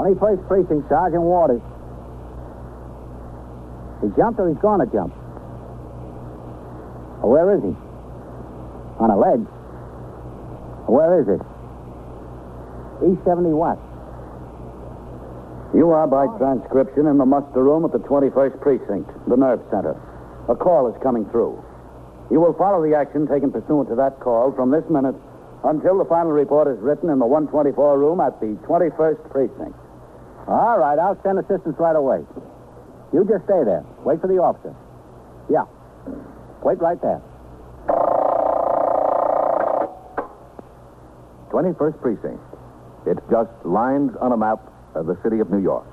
21st Precinct, Sergeant Waters. He jumped or he's going to jump? Where is he? On a ledge. Where is it? E70 what? You are by transcription in the muster room at the 21st Precinct, the nerve center. A call is coming through. You will follow the action taken pursuant to that call from this minute until the final report is written in the 124 room at the 21st Precinct. All right, I'll send assistance right away. You just stay there. Wait for the officer. Yeah. Wait right there. 21st Precinct. It's just lines on a map of the city of New York.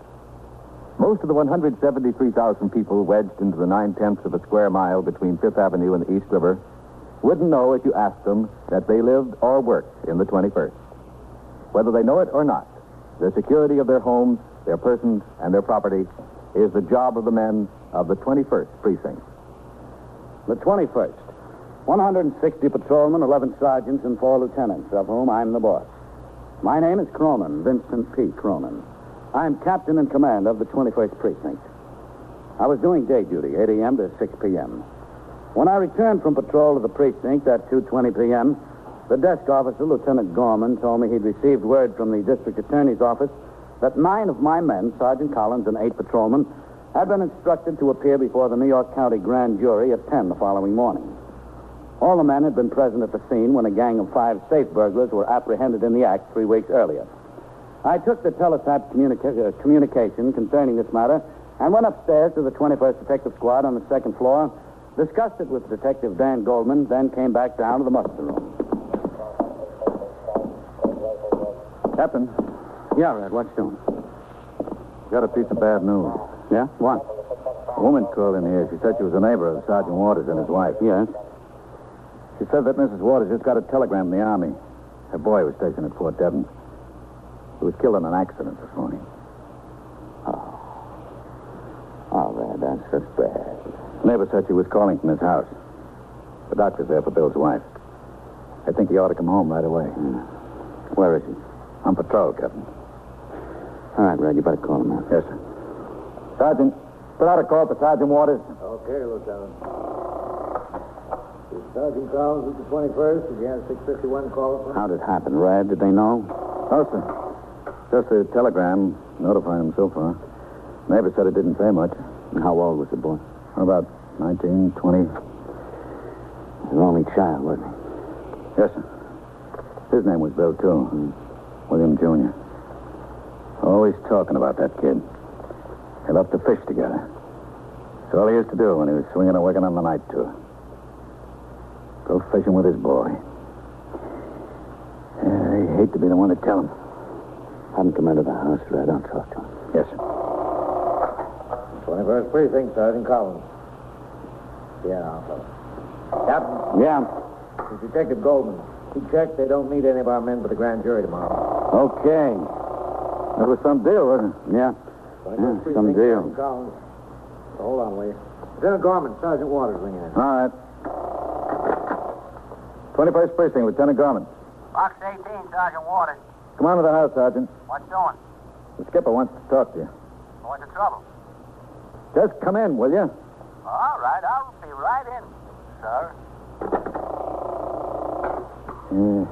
Most of the 173,000 people wedged into the nine tenths of a square mile between Fifth Avenue and the East River wouldn't know if you asked them that they lived or worked in the 21st. Whether they know it or not, the security of their homes, their persons, and their property is the job of the men of the 21st Precinct. The 21st. 160 patrolmen, 11 sergeants, and four lieutenants, of whom I'm the boss. My name is Cronin, Vincent P. Cronin. I'm captain in command of the 21st Precinct. I was doing day duty, 8 a.m. to 6 p.m. When I returned from patrol to the precinct at 2.20 p.m., the desk officer, Lieutenant Gorman, told me he'd received word from the district attorney's office that nine of my men, Sergeant Collins and eight patrolmen, had been instructed to appear before the New York County grand jury at 10 the following morning. All the men had been present at the scene when a gang of five safe burglars were apprehended in the act three weeks earlier. I took the teletype communica- uh, communication concerning this matter and went upstairs to the 21st Detective Squad on the second floor, discussed it with Detective Dan Goldman, then came back down to the muster room. Captain, Yeah, Red, what's doing? got a piece of bad news. Yeah? What? A woman called in here. She said she was a neighbor of Sergeant Waters and his wife. Yes. She said that Mrs. Waters just got a telegram from the Army. Her boy was stationed at Fort Devens. He was killed in an accident this morning. Oh, Oh, Red, that's just bad. Neighbor said she was calling from his house. The doctor's there for Bill's wife. I think he ought to come home right away. Hmm. Where is he? On patrol, Captain. All right, Red, you better call him out. Yes, sir. Sergeant, put out a call for Sergeant Waters. Okay, Lieutenant. Is Sergeant Collins at the 21st? Did you have 651 call from? How'd it happen, Red? Did they know? No, sir. Just a telegram notifying him so far. Neighbor said it didn't say much. And how old was the boy? About 19, 20. An only child, wasn't he? Yes, sir. His name was Bill, too. William Jr. Always talking about that kid. They loved to fish together. That's all he used to do when he was swinging and working on the night tour. Go fishing with his boy. Uh, yeah, I hate to be the one to tell him. Have him come into the house, Red. I'll talk to him. Yes, sir. 21st Precinct, Sergeant Collins. Yeah, I'll Captain, Yeah. this is Detective Goldman. He checked. They don't need any of our men for the grand jury tomorrow. Okay. That was some deal, wasn't it? Yeah. Yeah, some deal. Hold on, will you? Lieutenant Gorman, Sergeant Waters ringing in. All right. 21st Precinct, Lieutenant Gorman. Box 18, Sergeant Waters. Come on to the house, Sergeant. What's doing? The skipper wants to talk to you. What's the trouble? Just come in, will you? All right, I'll be right in, sir. Yeah.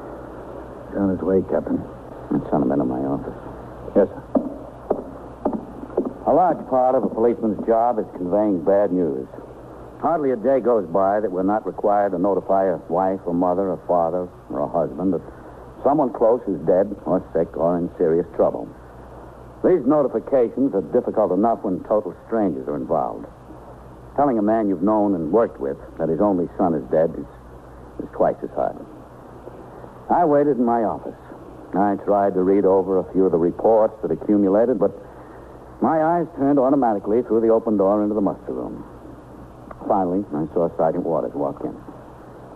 He's on his way, Captain. Let's send him into my office. Yes, sir. A large part of a policeman's job is conveying bad news. Hardly a day goes by that we're not required to notify a wife, a mother, a father, or a husband that someone close is dead or sick or in serious trouble. These notifications are difficult enough when total strangers are involved. Telling a man you've known and worked with that his only son is dead is, is twice as hard. I waited in my office. I tried to read over a few of the reports that accumulated, but my eyes turned automatically through the open door into the muster room. Finally, I saw Sergeant Waters walk in.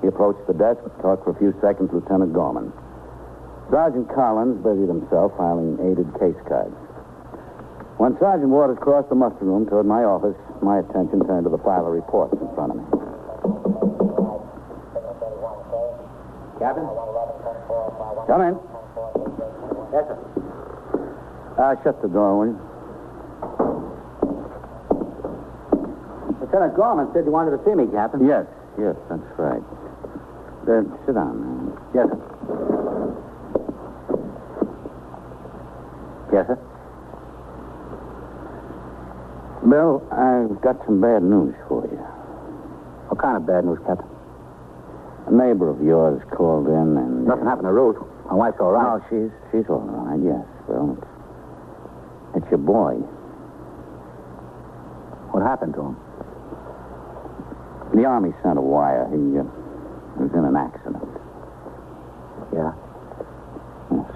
He approached the desk, talked for a few seconds with Lieutenant Gorman. Sergeant Collins busied himself filing aided case cards. When Sergeant Waters crossed the muster room toward my office, my attention turned to the pile of reports in front of me. Captain? Come in. Yes, sir. Uh, shut the door, will you? Lieutenant Gorman said you wanted to see me, Captain. Yes, yes, that's right. Then sit down, man. Yes, sir. Yes, sir. Bill, I've got some bad news for you. What kind of bad news, Captain? A neighbor of yours called in and. Nothing happened to Ruth. My wife's all right. No, she's she's all right. Yes, Bill. It's your boy. What happened to him? The army sent a wire. He uh, was in an accident. Yeah. Yes.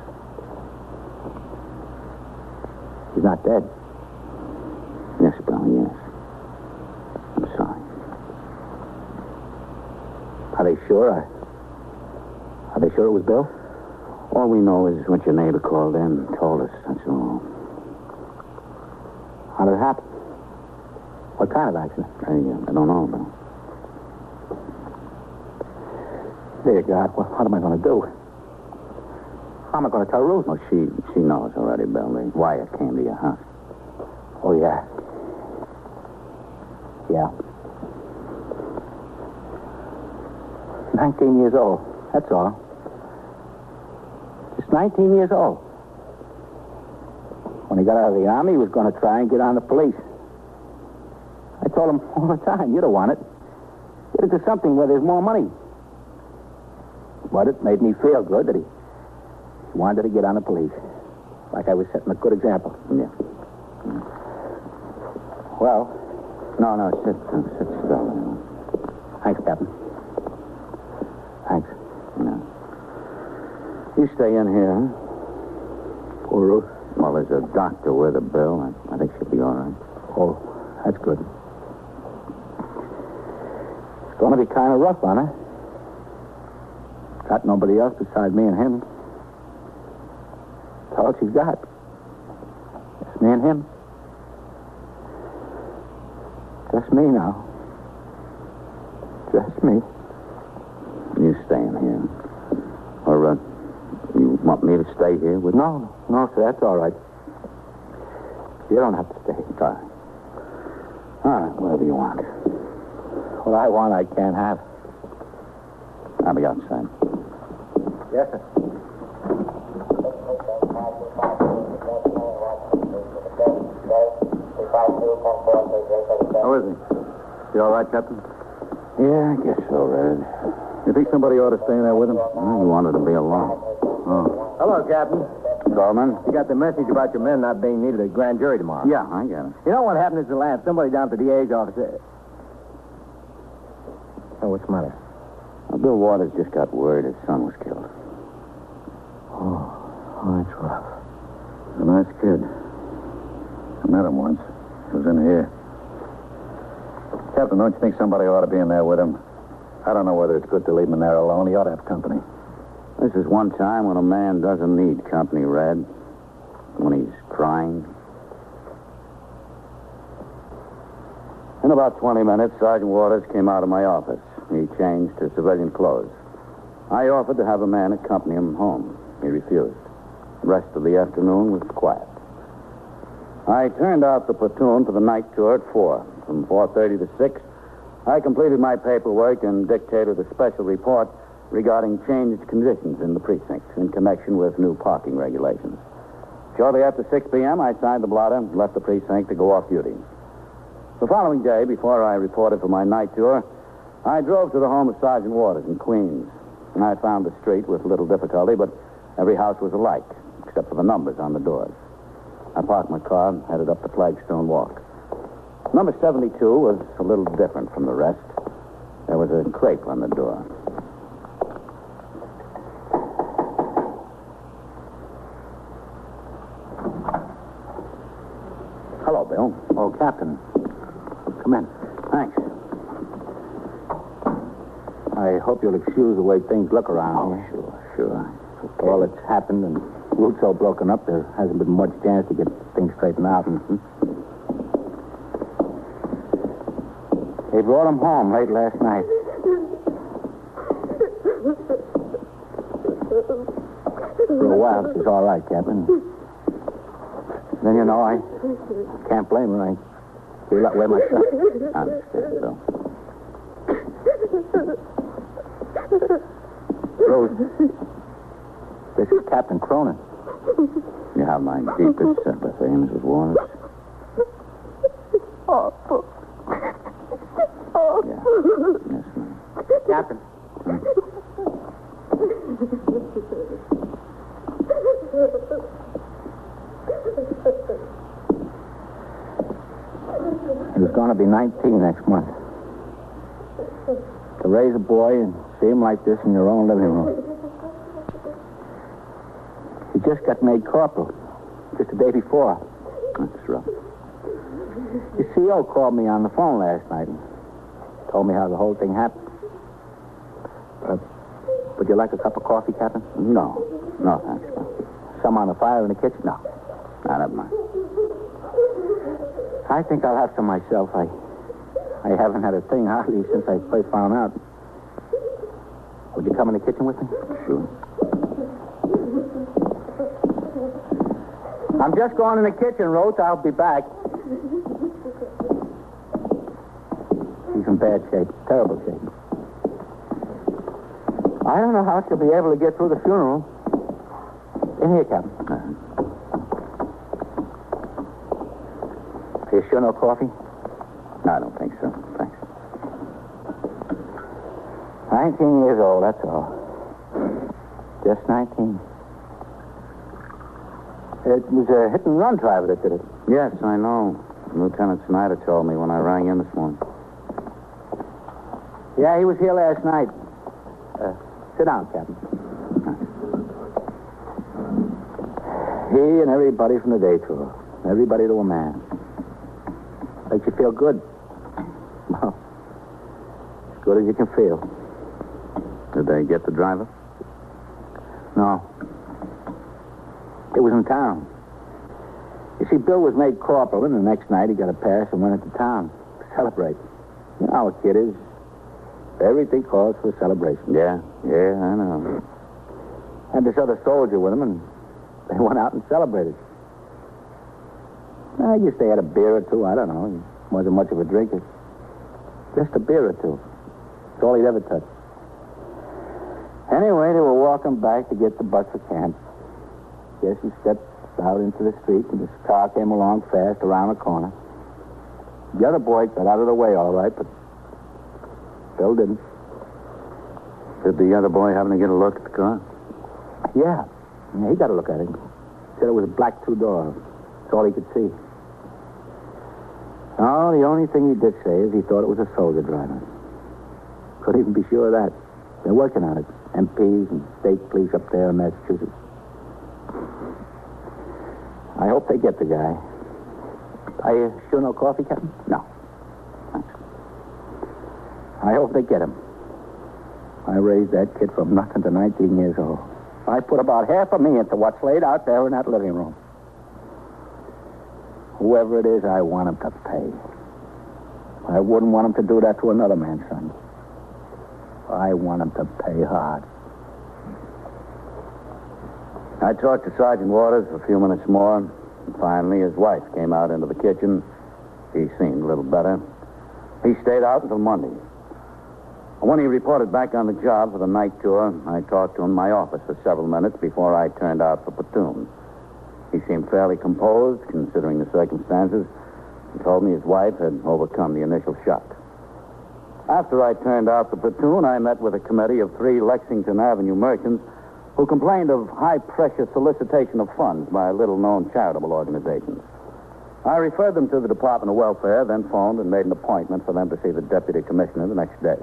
He's not dead. Yes, Bill. Yes. I'm sorry. Are they sure? I... Are they sure it was Bill? All we know is what your neighbor called in and told us. That's all. How did it happen? What kind of accident? I, uh, I don't know, Bill. Dear God, what, what am I going to do? How am I going to tell Ruth? Oh, she she knows already, Bill. The wire came to your house. Oh, yeah. Yeah. 19 years old. That's all. Just 19 years old. When he got out of the army, he was going to try and get on the police. I told him all the time, you don't want it. Get into something where there's more money. But it made me feel good that he wanted to get on the police. Like I was setting a good example. Yeah. Mm. Well, No, no, sit, sit still. thanks, Captain. Thanks. Yeah. You stay in here. huh? Poor Ruth. Well, there's a doctor with her, Bill. I, I think she'll be all right. Oh, that's good. It's going to be kind of rough on her. Got nobody else besides me and him. That's all she's got. Just me and him. Just me now. Just me. You stay in here. Or, uh, you want me to stay here with No, no, sir, that's all right. You don't have to stay. All right. All right, whatever you want. What I want, I can't have. I'll be outside. Yes, sir. How is he? You all right, Captain? Yeah, I guess so, Red. You think somebody ought to stay in there with him? You wanted to be alone. Oh. Hello, Captain. Gorman? You got the message about your men not being needed at grand jury tomorrow. Yeah, I got it. You know what happened is the last somebody down at the DA's office. Oh, what's the matter? Well, Bill Waters just got word his son was killed. Oh, oh that's rough. A nice kid. I met him once. He was in here. Captain, don't you think somebody ought to be in there with him? I don't know whether it's good to leave him in there alone. He ought to have company. This is one time when a man doesn't need company, Red. When he's crying. In about 20 minutes, Sergeant Waters came out of my office. He changed to civilian clothes. I offered to have a man accompany him home. He refused. The rest of the afternoon was quiet. I turned out the platoon for the night tour at 4. From 4.30 to 6, I completed my paperwork and dictated a special report regarding changed conditions in the precinct in connection with new parking regulations. Shortly after 6 p.m., I signed the blotter and left the precinct to go off duty. The following day, before I reported for my night tour, I drove to the home of Sergeant Waters in Queens. And I found the street with little difficulty, but every house was alike, except for the numbers on the doors. I parked my car and headed up the flagstone walk. Number 72 was a little different from the rest. There was a crepe on the door. Hello, Bill. Oh, Captain. Come in. Thanks. I hope you'll excuse the way things look around here. Sure, sure. With all that's happened and Ruth all broken up, there hasn't been much chance to get things straightened out. Mm-hmm. They brought him home late last night. For a while, she's all right, Captain. Then, you know, I can't blame her. I feel that way myself. I understand, Bill. Rose, this is Captain Cronin. You have my deepest sympathy, Mrs. Waters. Awful. Oh. Yeah. Yes, ma'am. Captain. He was going to be 19 next month. To raise a boy and see him like this in your own living room. He just got made corporal just the day before. That's rough. The CO called me on the phone last night and told me how the whole thing happened. Uh, would you like a cup of coffee, Captain? No. No, thanks. Some on the fire in the kitchen? No. Don't mind. I think I'll have some myself. I I haven't had a thing hardly since I first found out. Would you come in the kitchen with me? Sure. I'm just going in the kitchen, Rose. I'll be back. He's in bad shape. Terrible shape. I don't know how she'll be able to get through the funeral. In here, Captain. Uh, Are you sure no coffee? I don't think so. Thanks. 19 years old, that's all. Just 19. It was a hit and run driver that did it. Yes, I know. Lieutenant Snyder told me when I rang in this morning. Yeah, he was here last night. Uh, sit down, Captain. He and everybody from the day tour. Everybody to a man. Makes you feel good. Good as you can feel. Did they get the driver? No. It was in town. You see, Bill was made corporal, and the next night he got a pass and went into town to celebrate. You know how a kid is. Everything calls for a celebration. Yeah, yeah, I know. Had this other soldier with him, and they went out and celebrated. I guess they had a beer or two. I don't know. He wasn't much of a drinker. Just a beer or two. That's all he'd ever touch. Anyway, they were walking back to get the bus for camp. Guess he stepped out into the street, and his car came along fast around the corner. The other boy got out of the way all right, but Bill didn't. Did the other boy happen to get a look at the car? Yeah. yeah he got a look at it. Said it was a black two-door. That's all he could see. Oh, the only thing he did say is he thought it was a soldier driver. Couldn't even be sure of that. They're working on it. MPs and state police up there in Massachusetts. I hope they get the guy. Are you sure no coffee, Captain? No. Thanks. I hope they get him. I raised that kid from nothing to 19 years old. I put about half of me into what's laid out there in that living room. Whoever it is, I want him to pay. I wouldn't want him to do that to another man's son. I want him to pay hard. I talked to Sergeant Waters for a few minutes more. And finally, his wife came out into the kitchen. He seemed a little better. He stayed out until Monday. When he reported back on the job for the night tour, I talked to him in my office for several minutes before I turned out for platoon. He seemed fairly composed, considering the circumstances, and told me his wife had overcome the initial shock. After I turned out the platoon, I met with a committee of three Lexington Avenue merchants who complained of high pressure solicitation of funds by little known charitable organizations. I referred them to the Department of Welfare, then phoned and made an appointment for them to see the deputy commissioner the next day.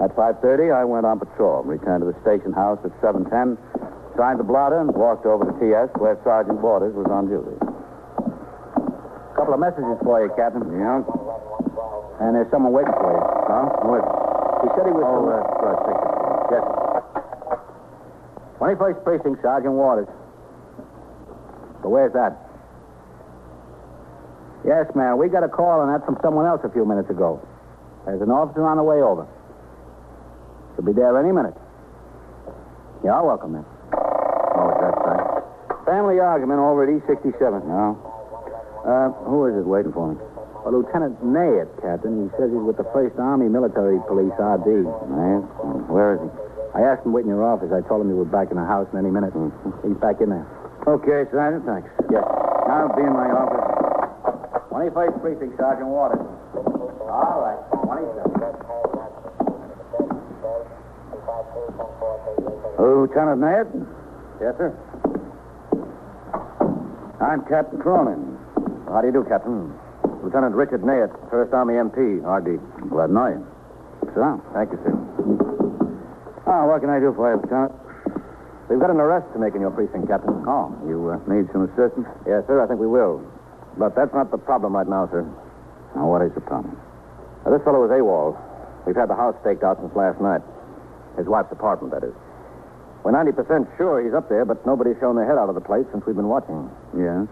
At 5.30, I went on patrol, returned to the station house at 7.10, signed the blotter, and walked over to TS where Sergeant Waters was on duty. A couple of messages for you, Captain. Yeah? And there's someone waiting for you. Huh? What? He said he was Oh, from... uh, good. Take it. Yes. 21st Precinct, Sergeant Waters. But where's that? Yes, ma'am. We got a call on that from someone else a few minutes ago. There's an officer on the way over. Should be there any minute. You're welcome, man. Oh, is that right? Family argument over at E67. No. Uh, who is it waiting for me? Well, Lieutenant Nayet, Captain. He says he's with the 1st Army Military Police, RD. Man, where is he? I asked him wait in your office. I told him you were back in the house in any minute. Mm-hmm. He's back in there. Okay, Sergeant, thanks. Yes. I'll be in my office. 21st Precinct, Sergeant Waters. All right. 27. Lieutenant Ned? Yes, sir. I'm Captain Cronin. How do you do, Captain? Lieutenant Richard Nayet, 1st Army MP, RD. Glad to know you. Sit down. Thank you, sir. Oh, what can I do for you, Lieutenant? We've got an arrest to make in your precinct, Captain. Oh, you uh, need some assistance? Yes, sir, I think we will. But that's not the problem right now, sir. Now, what is the problem? Now, this fellow is AWOL. We've had the house staked out since last night. His wife's apartment, that is. We're 90% sure he's up there, but nobody's shown their head out of the place since we've been watching. Yes.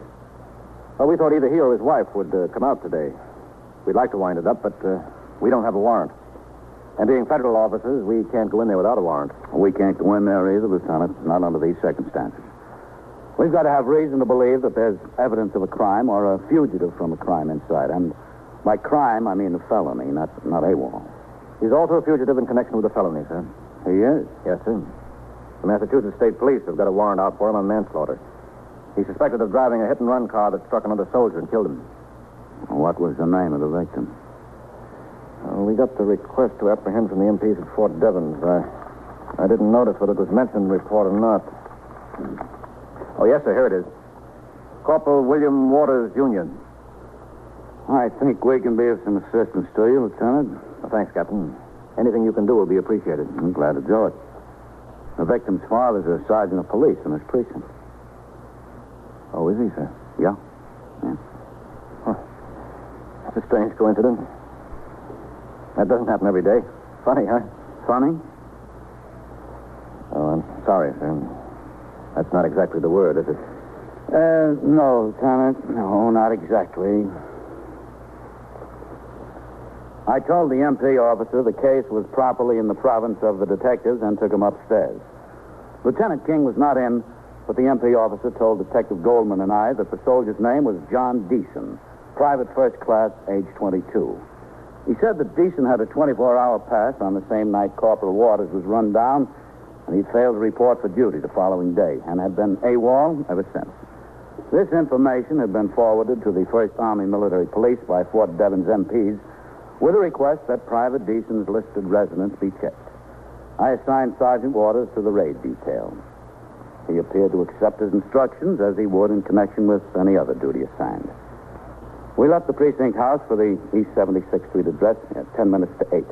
Well, we thought either he or his wife would uh, come out today. We'd like to wind it up, but uh, we don't have a warrant. And being federal officers, we can't go in there without a warrant. We can't go in there either, Lieutenant, not under these circumstances. We've got to have reason to believe that there's evidence of a crime or a fugitive from a crime inside. And by crime, I mean a felony, not, not AWOL. He's also a fugitive in connection with a felony, sir. He is. Yes, sir. The Massachusetts State Police have got a warrant out for him on manslaughter. He's suspected of driving a hit and run car that struck another soldier and killed him. What was the name of the victim? Uh, we got the request to apprehend from the MPs at Fort Devens. I, I didn't notice whether it was mentioned in the report or not. Oh, yes, sir. Here it is. Corporal William Waters, Jr. I think we can be of some assistance to you, Lieutenant. Well, thanks, Captain. Anything you can do will be appreciated. I'm glad to do it. The victim's father's a sergeant of police in this precinct. Oh, is he, sir? Yeah? That's a strange coincidence. That doesn't happen every day. Funny, huh? Funny? Oh, I'm sorry, sir. That's not exactly the word, is it? Uh, no, Lieutenant. No, not exactly. I told the MP officer the case was properly in the province of the detectives and took him upstairs. Lieutenant King was not in, but the MP officer told Detective Goldman and I that the soldier's name was John Deason, private first class, age 22. He said that Deason had a 24-hour pass on the same night Corporal Waters was run down, and he'd failed to report for duty the following day and had been AWOL ever since. This information had been forwarded to the 1st Army Military Police by Fort Devens MPs with a request that Private Deason's listed residence be checked. I assigned Sergeant Waters to the raid detail. He appeared to accept his instructions as he would in connection with any other duty assigned. We left the precinct house for the East 76th Street address at 10 minutes to 8.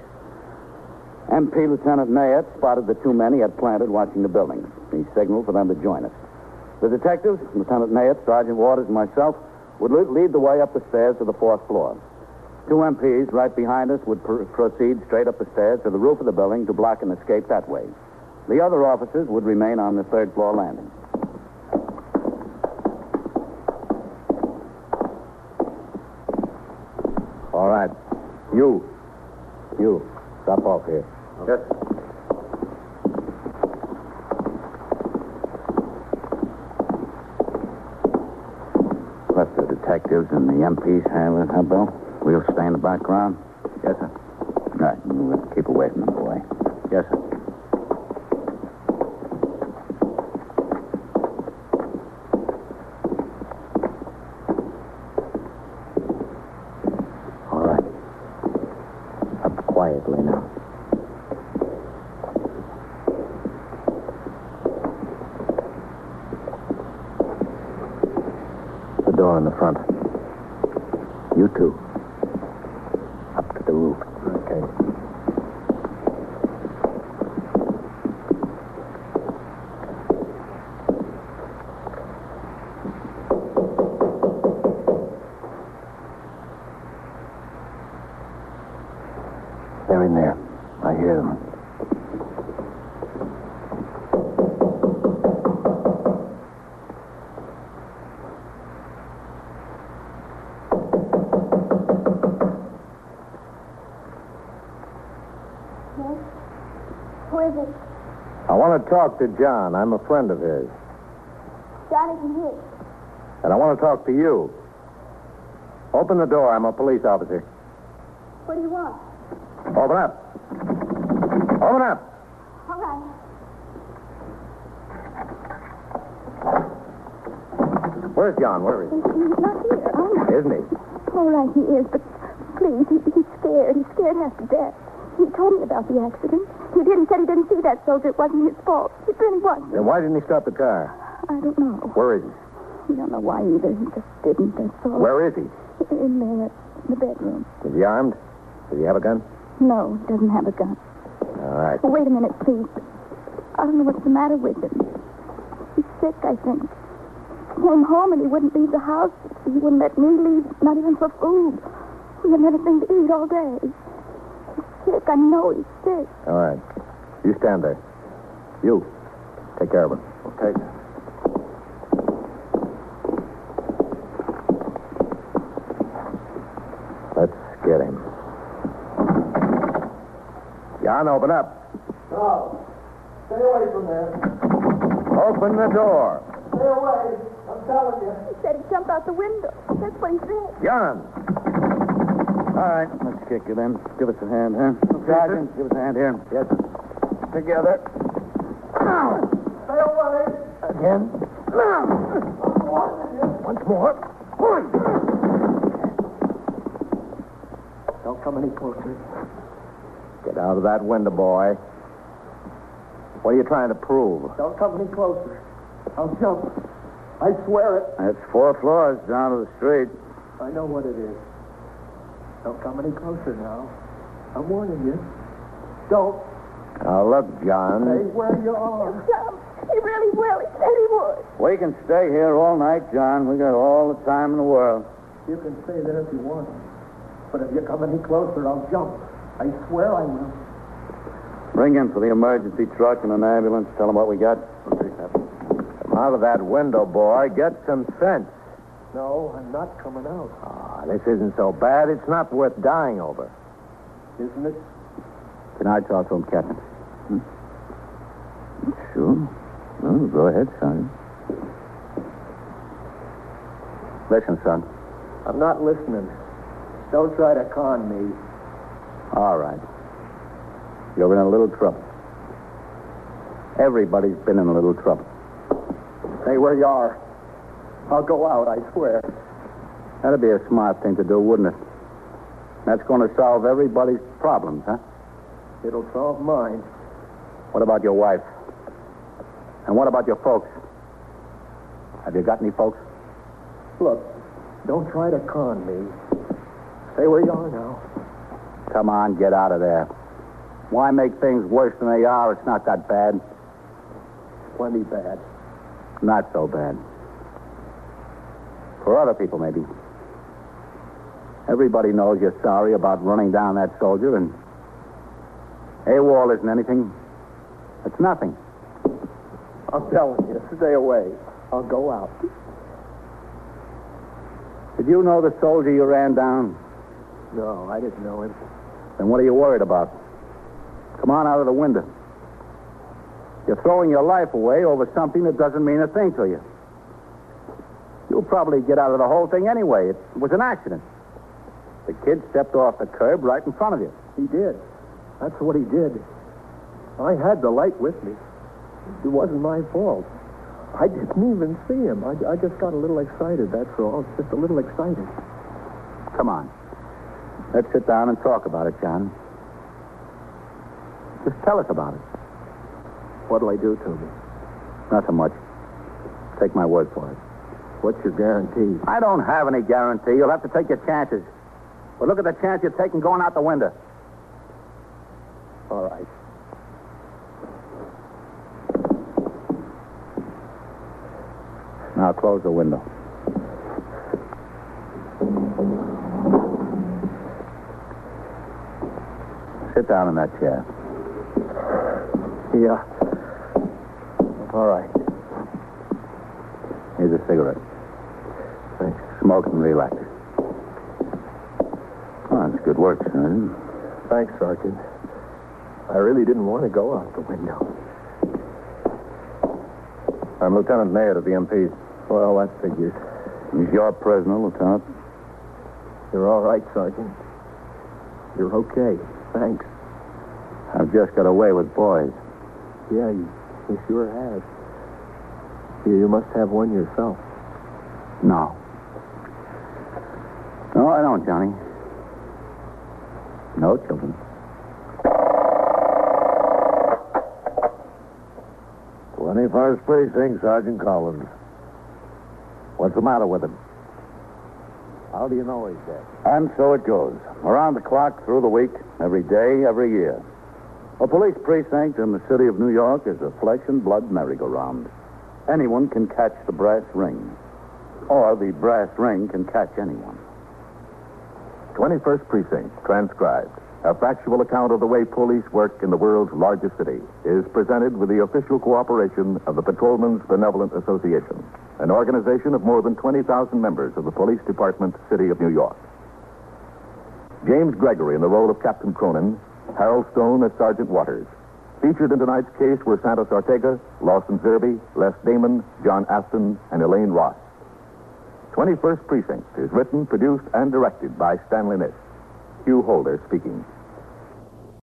MP Lieutenant Nayet spotted the two men he had planted watching the buildings. He signaled for them to join us. The detectives, Lieutenant Nayet, Sergeant Waters, and myself, would lead the way up the stairs to the fourth floor. Two MPs right behind us would pr- proceed straight up the stairs to the roof of the building to block an escape that way. The other officers would remain on the third floor landing. All right. You. You. Drop off here. Yes. Let the detectives and the MPs handle it, huh, Bill? We'll stay in the background. Yes, sir. Right, we'll keep away from the boy. Yes, sir. Is it? I want to talk to John. I'm a friend of his. John isn't here. And I want to talk to you. Open the door. I'm a police officer. What do you want? Open up. Open up. All right. Where's John? Where is He's he's not here. Oh, he? Isn't he? All right, he is, but please, he, he's scared. He's scared half to death. He told me about the accident. He didn't say he didn't see that soldier. It wasn't his fault. It really wasn't. Then why didn't he stop the car? I don't know. Where is he? We don't know why either. He just didn't, that's all. Where is he? In there, in the bedroom. Is he armed? Does he have a gun? No, he doesn't have a gun. All right. Oh, wait a minute, please. I don't know what's the matter with him. He's sick, I think. Came home and he wouldn't leave the house. He wouldn't let me leave, not even for food. We haven't had anything to eat all day. He's sick. I know he's sick. All right. You stand there. You. Take care of him. Okay. Let's get him. Jan, open up. No. Stay away from there. Open the door. Stay away. I'm telling you. He said he'd jump out the window. That's what he said. Jan. All right, let's kick it in. Give us a hand, huh? Sergeant, give us a hand here. Yes. Together. Stay away. Again. Once more. Don't come any closer. Get out of that window, boy. What are you trying to prove? Don't come any closer. I'll jump. I swear it. That's four floors down to the street. I know what it is. Don't come any closer now. I'm warning you. Don't. Now, look, John. Stay where you are. Jump. He really will. He said he would. We can stay here all night, John. We got all the time in the world. You can stay there if you want. But if you come any closer, I'll jump. I swear I will. Ring in for the emergency truck and an ambulance. Tell them what we got. Come out of that window, boy. Get some sense. No, I'm not coming out. Ah, this isn't so bad. It's not worth dying over. Isn't it? Can I talk to him, Captain? Sure. Well, go ahead, son. Listen, son. I'm not listening. Don't try to con me. All right. You're in a little trouble. Everybody's been in a little trouble. Stay where you are. I'll go out, I swear. That'd be a smart thing to do, wouldn't it? That's going to solve everybody's problems, huh? It'll solve mine. What about your wife? And what about your folks? Have you got any folks? Look, don't try to con me. Stay where you are now. Come on, get out of there. Why make things worse than they are? It's not that bad. Plenty bad. Not so bad. For other people, maybe. Everybody knows you're sorry about running down that soldier, and AWOL isn't anything. It's nothing. I'm telling you, stay away. I'll go out. Did you know the soldier you ran down? No, I didn't know him. Then what are you worried about? Come on out of the window. You're throwing your life away over something that doesn't mean a thing to you. You'll probably get out of the whole thing anyway. It was an accident. The kid stepped off the curb right in front of you. He did. That's what he did. I had the light with me. It wasn't my fault. I didn't even see him. I, I just got a little excited, that's all. Just a little excited. Come on. Let's sit down and talk about it, John. Just tell us about it. What'll I do to me? Nothing much. Take my word for it. What's your guarantee? I don't have any guarantee. You'll have to take your chances. But look at the chance you're taking going out the window. All right. Now close the window. Sit down in that chair. Yeah. All right. Here's a cigarette. Thanks. Smoke and relax. Good work, son. Thanks, Sergeant. I really didn't want to go out the window. I'm Lieutenant Mayor of the MPs. Well, that figures. He's your prisoner, Lieutenant. You're all right, Sergeant. You're okay. Thanks. I've just got away with boys. Yeah, you, you sure have. You, you must have one yourself. No. No, I don't, Johnny. No children. Twenty-first precinct, Sergeant Collins. What's the matter with him? How do you know he's dead? And so it goes. Around the clock, through the week, every day, every year. A police precinct in the city of New York is a flesh and blood merry-go-round. Anyone can catch the brass ring. Or the brass ring can catch anyone. 21st Precinct, transcribed. A factual account of the way police work in the world's largest city is presented with the official cooperation of the Patrolmen's Benevolent Association, an organization of more than 20,000 members of the Police Department, City of New York. James Gregory in the role of Captain Cronin, Harold Stone as Sergeant Waters. Featured in tonight's case were Santos Ortega, Lawson Zerbe, Les Damon, John Aston, and Elaine Ross. 21st Precinct is written, produced, and directed by Stanley Niss. Hugh Holder speaking.